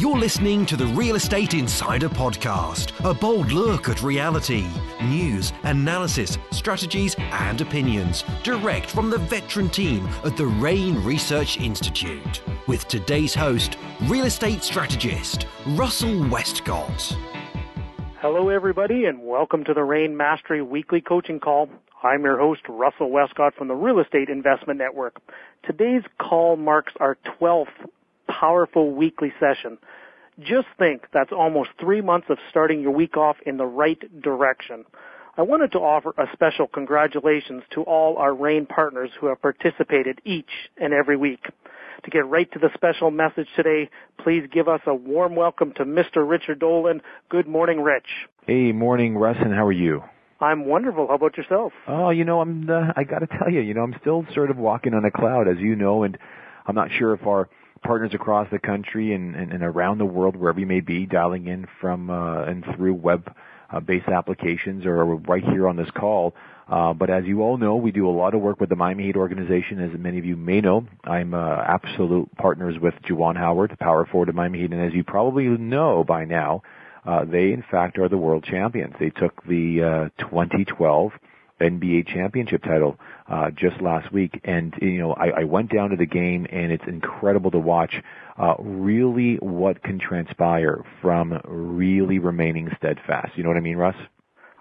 You're listening to the Real Estate Insider Podcast, a bold look at reality, news, analysis, strategies, and opinions, direct from the veteran team at the REIN Research Institute. With today's host, real estate strategist Russell Westcott. Hello, everybody, and welcome to the REIN Mastery Weekly Coaching Call. I'm your host, Russell Westcott from the Real Estate Investment Network. Today's call marks our 12th powerful weekly session. Just think that's almost three months of starting your week off in the right direction. I wanted to offer a special congratulations to all our REIN partners who have participated each and every week. To get right to the special message today, please give us a warm welcome to Mr. Richard Dolan. Good morning, Rich. Hey, morning, Russ, and how are you? I'm wonderful. How about yourself? Oh, you know, I'm. Uh, I got to tell you, you know, I'm still sort of walking on a cloud, as you know, and I'm not sure if our partners across the country and, and, and around the world, wherever you may be, dialing in from uh, and through web uh, applications or right here on this call. Uh, but as you all know, we do a lot of work with the Miami Heat organization. As many of you may know, I'm uh, absolute partners with Juwan Howard, the power forward of Miami Heat. And as you probably know by now, uh, they in fact are the world champions. They took the uh, 2012 NBA championship title uh, just last week, and you know I, I went down to the game, and it's incredible to watch. Uh, really, what can transpire from really remaining steadfast? You know what I mean, Russ?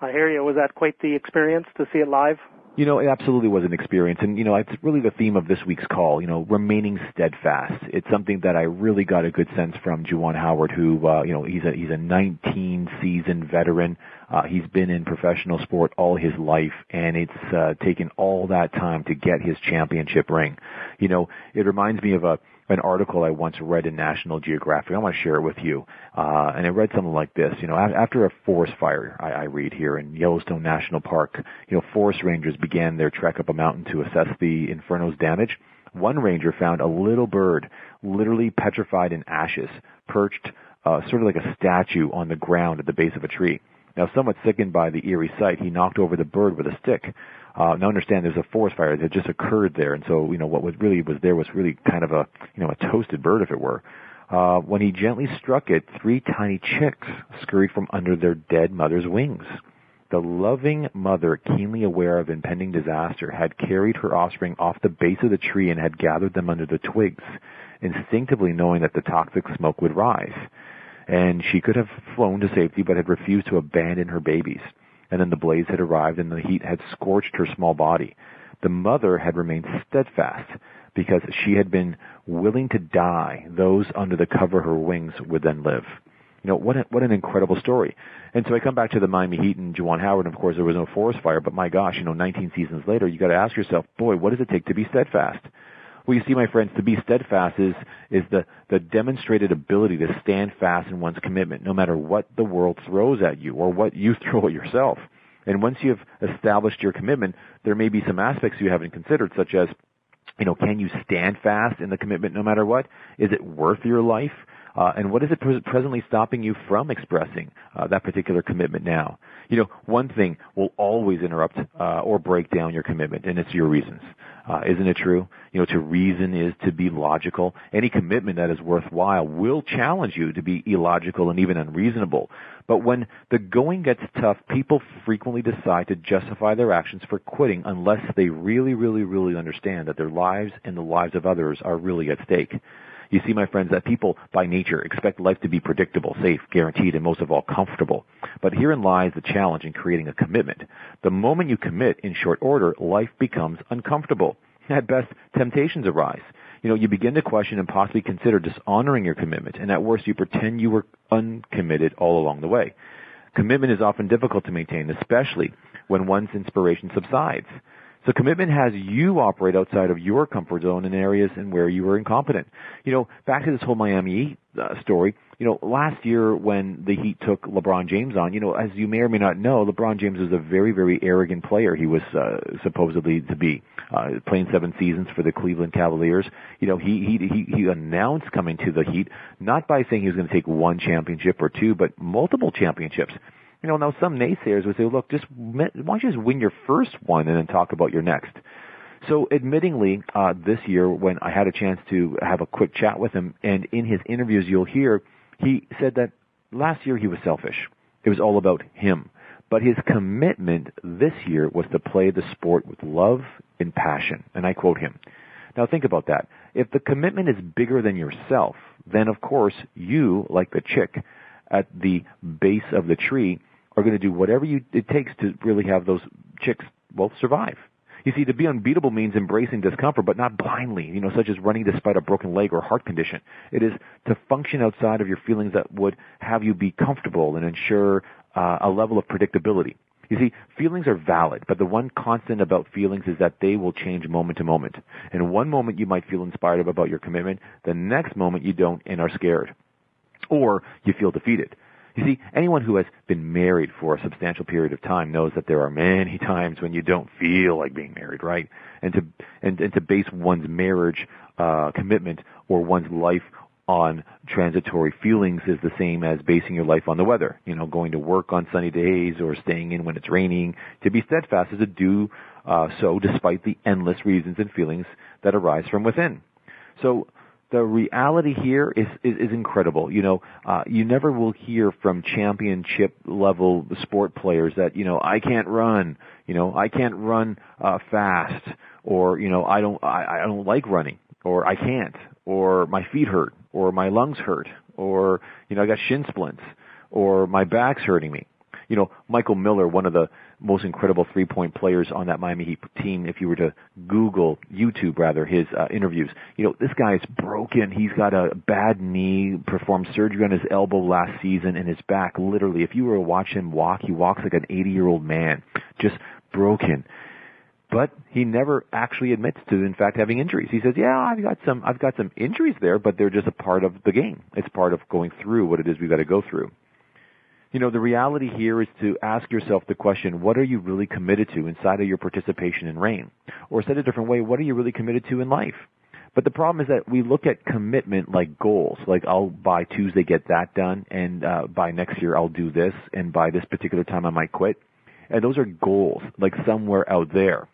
I hear you. Was that quite the experience to see it live? You know, it absolutely was an experience, and you know, it's really the theme of this week's call. You know, remaining steadfast. It's something that I really got a good sense from Juwan Howard, who, uh, you know, he's a he's a 19 season veteran. Uh, he's been in professional sport all his life, and it's uh, taken all that time to get his championship ring. You know, it reminds me of a an article I once read in National Geographic. I want to share it with you. Uh, and it read something like this. You know, after a forest fire, I, I read here in Yellowstone National Park, you know, forest rangers began their trek up a mountain to assess the inferno's damage. One ranger found a little bird, literally petrified in ashes, perched uh, sort of like a statue on the ground at the base of a tree. Now, somewhat sickened by the eerie sight, he knocked over the bird with a stick. Uh, now understand there's a forest fire that just occurred there, and so you know what was really was there was really kind of a you know a toasted bird, if it were. Uh, when he gently struck it, three tiny chicks scurried from under their dead mother's wings. The loving mother, keenly aware of impending disaster, had carried her offspring off the base of the tree and had gathered them under the twigs, instinctively knowing that the toxic smoke would rise. And she could have flown to safety, but had refused to abandon her babies and then the blaze had arrived and the heat had scorched her small body. The mother had remained steadfast because she had been willing to die. Those under the cover of her wings would then live. You know, what, a, what an incredible story. And so I come back to the Miami Heat and Juwan Howard, and of course there was no forest fire, but my gosh, you know, 19 seasons later, you gotta ask yourself, boy, what does it take to be steadfast? Well, you see, my friends, to be steadfast is, is the, the demonstrated ability to stand fast in one's commitment, no matter what the world throws at you or what you throw at yourself. And once you've established your commitment, there may be some aspects you haven't considered, such as, you know, can you stand fast in the commitment no matter what? Is it worth your life? Uh, and what is it pre- presently stopping you from expressing uh, that particular commitment now? You know, one thing will always interrupt uh, or break down your commitment, and it's your reasons. Uh, isn't it true? You know, to reason is to be logical. Any commitment that is worthwhile will challenge you to be illogical and even unreasonable. But when the going gets tough, people frequently decide to justify their actions for quitting unless they really, really, really understand that their lives and the lives of others are really at stake. You see, my friends, that people by nature expect life to be predictable, safe, guaranteed, and most of all comfortable. But herein lies the challenge in creating a commitment. The moment you commit in short order, life becomes uncomfortable. At best, temptations arise. You know, you begin to question and possibly consider dishonoring your commitment, and at worst, you pretend you were uncommitted all along the way. Commitment is often difficult to maintain, especially when one's inspiration subsides. So commitment has you operate outside of your comfort zone in areas in where you were incompetent. You know, back to this whole Miami uh, story. You know, last year when the Heat took LeBron James on, you know, as you may or may not know, LeBron James was a very, very arrogant player. He was uh, supposedly to be uh, playing seven seasons for the Cleveland Cavaliers. You know, he he he, he announced coming to the Heat not by saying he was going to take one championship or two, but multiple championships. You know, now some naysayers would say, look, just why don't you just win your first one and then talk about your next. So, admittingly, uh, this year when I had a chance to have a quick chat with him, and in his interviews, you'll hear He said that last year he was selfish. It was all about him. But his commitment this year was to play the sport with love and passion. And I quote him. Now think about that. If the commitment is bigger than yourself, then of course you, like the chick at the base of the tree, are going to do whatever you, it takes to really have those chicks, well, survive. You see, to be unbeatable means embracing discomfort, but not blindly, you know, such as running despite a broken leg or heart condition. It is to function outside of your feelings that would have you be comfortable and ensure uh, a level of predictability. You see, feelings are valid, but the one constant about feelings is that they will change moment to moment. In one moment you might feel inspired about your commitment, the next moment you don't and are scared. Or you feel defeated. You see, anyone who has been married for a substantial period of time knows that there are many times when you don't feel like being married, right? And to and, and to base one's marriage uh, commitment or one's life on transitory feelings is the same as basing your life on the weather. You know, going to work on sunny days or staying in when it's raining. To be steadfast is to do uh, so despite the endless reasons and feelings that arise from within. So the reality here is, is, is incredible. You know, uh, you never will hear from championship level sport players that, you know, I can't run, you know, I can't run, uh, fast, or, you know, I don't, I, I don't like running, or I can't, or my feet hurt, or my lungs hurt, or, you know, I got shin splints, or my back's hurting me. You know, Michael Miller, one of the most incredible three-point players on that Miami Heat team, if you were to Google, YouTube rather, his uh, interviews, you know, this guy is broken. He's got a bad knee, performed surgery on his elbow last season, and his back, literally, if you were to watch him walk, he walks like an 80-year-old man, just broken but he never actually admits to in fact having injuries. He says, "Yeah, I've got some I've got some injuries there, but they're just a part of the game. It's part of going through what it is we've got to go through." You know, the reality here is to ask yourself the question, what are you really committed to inside of your participation in REIN? Or said a different way, what are you really committed to in life? But the problem is that we look at commitment like goals, like I'll by Tuesday get that done, and uh, by next year I'll do this, and by this particular time I might quit. And those are goals, like somewhere out there.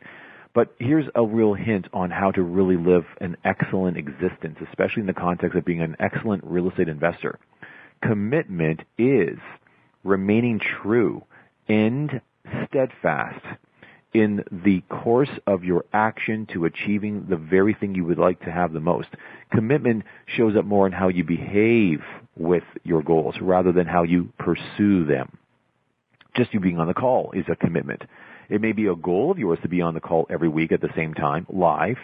But here's a real hint on how to really live an excellent existence, especially in the context of being an excellent real estate investor. Commitment is remaining true and steadfast in the course of your action to achieving the very thing you would like to have the most. Commitment shows up more in how you behave with your goals rather than how you pursue them just you being on the call is a commitment. It may be a goal of yours to be on the call every week at the same time, live.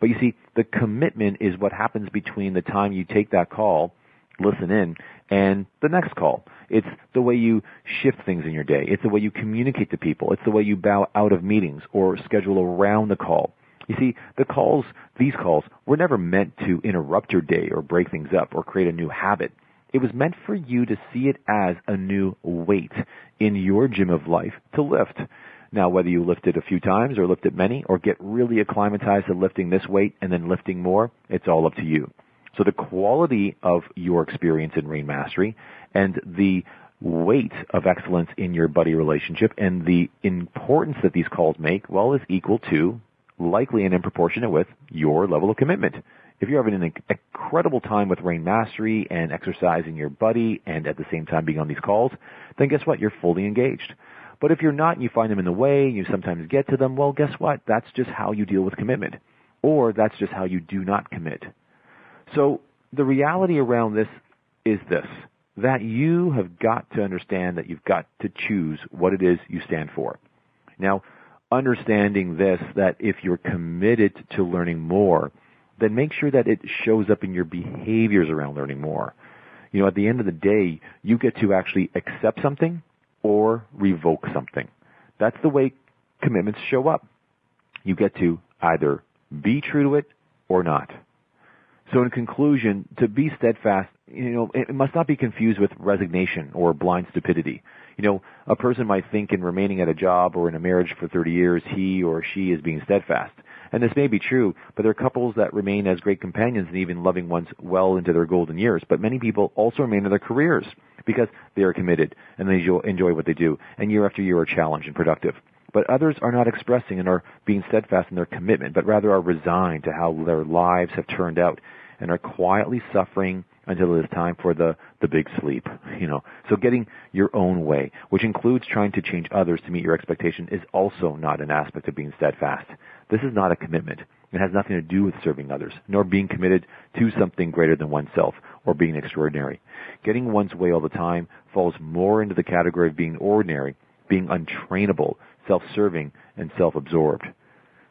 But you see, the commitment is what happens between the time you take that call, listen in, and the next call. It's the way you shift things in your day. It's the way you communicate to people. It's the way you bow out of meetings or schedule around the call. You see, the calls, these calls, were never meant to interrupt your day or break things up or create a new habit. It was meant for you to see it as a new weight in your gym of life to lift. Now, whether you lift it a few times or lift it many or get really acclimatized to lifting this weight and then lifting more, it's all up to you. So the quality of your experience in REIN Mastery and the weight of excellence in your buddy relationship and the importance that these calls make, well, is equal to, likely and in proportionate with, your level of commitment. If you're having an incredible time with REIN Mastery and exercising your buddy and at the same time being on these calls, then guess what? You're fully engaged. But if you're not and you find them in the way, and you sometimes get to them, well, guess what? That's just how you deal with commitment. Or that's just how you do not commit. So the reality around this is this, that you have got to understand that you've got to choose what it is you stand for. Now, understanding this, that if you're committed to learning more, then make sure that it shows up in your behaviors around learning more. You know, at the end of the day, you get to actually accept something or revoke something. That's the way commitments show up. You get to either be true to it or not. So in conclusion, to be steadfast, you know, it must not be confused with resignation or blind stupidity. You know, a person might think in remaining at a job or in a marriage for 30 years, he or she is being steadfast. And this may be true, but there are couples that remain as great companions and even loving ones well into their golden years. But many people also remain in their careers because they are committed and they enjoy what they do, and year after year are challenged and productive. But others are not expressing and are being steadfast in their commitment, but rather are resigned to how their lives have turned out. and are quietly suffering until it is time for the, the big sleep, you know. So getting your own way, which includes trying to change others to meet your expectation, is also not an aspect of being steadfast. This is not a commitment. It has nothing to do with serving others, nor being committed to something greater than oneself or being extraordinary. Getting one's way all the time falls more into the category of being ordinary, being untrainable, self-serving, and self-absorbed.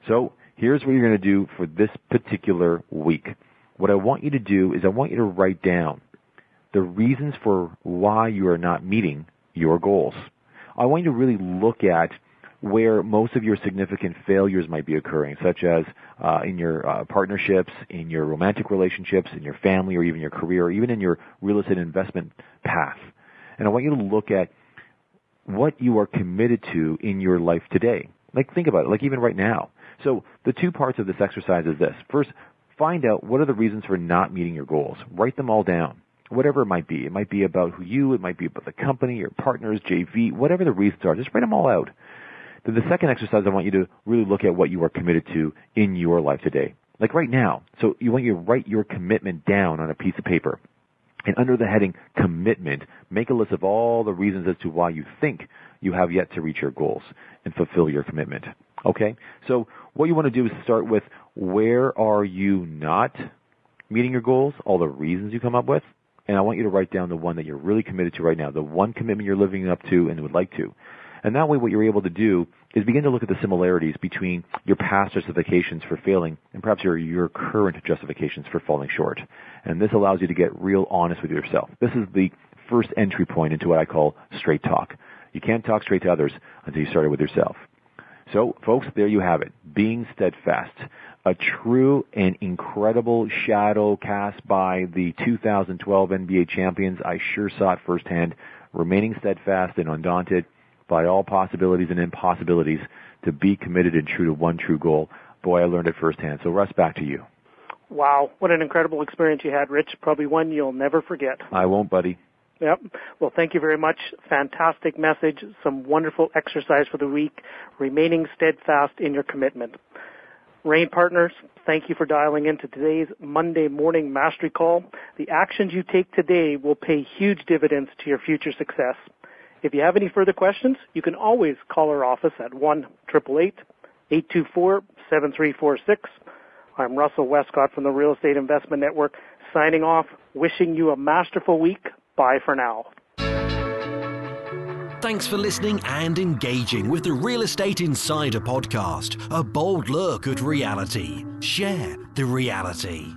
So here's what you're going to do for this particular week. What I want you to do is I want you to write down the reasons for why you are not meeting your goals. I want you to really look at where most of your significant failures might be occurring, such as uh, in your uh, partnerships, in your romantic relationships, in your family, or even your career, or even in your real estate investment path. And I want you to look at what you are committed to in your life today. Like think about it, like even right now. So the two parts of this exercise is this. First, find out what are the reasons for not meeting your goals. Write them all down. Whatever it might be. It might be about who you, it might be about the company, your partners, JV, whatever the reasons are. Just write them all out. Then the second exercise, I want you to really look at what you are committed to in your life today. Like right now. So you want you to write your commitment down on a piece of paper. And under the heading commitment, make a list of all the reasons as to why you think you have yet to reach your goals and fulfill your commitment. Okay? So what you want to do is start with where are you not meeting your goals, all the reasons you come up with, and I want you to write down the one that you're really committed to right now, the one commitment you're living up to and would like to. And that way what you're able to do is begin to look at the similarities between your past justifications for failing and perhaps your, your current justifications for falling short. And this allows you to get real honest with yourself. This is the first entry point into what I call straight talk. You can't talk straight to others until you start it with yourself. So, folks, there you have it. Being steadfast. A true and incredible shadow cast by the 2012 NBA champions. I sure saw it firsthand. Remaining steadfast and undaunted by all possibilities and impossibilities to be committed and true to one true goal. Boy, I learned it firsthand. So, Russ, back to you. Wow, what an incredible experience you had, Rich. Probably one you'll never forget. I won't, buddy. Yep. Well, thank you very much. Fantastic message. Some wonderful exercise for the week. Remaining steadfast in your commitment. REIN partners, thank you for dialing into today's Monday morning mastery call. The actions you take today will pay huge dividends to your future success. If you have any further questions, you can always call our office at 1 824 7346. I'm Russell Westcott from the Real Estate Investment Network signing off, wishing you a masterful week. Bye for now. Thanks for listening and engaging with the Real Estate Insider podcast, a bold look at reality. Share the reality.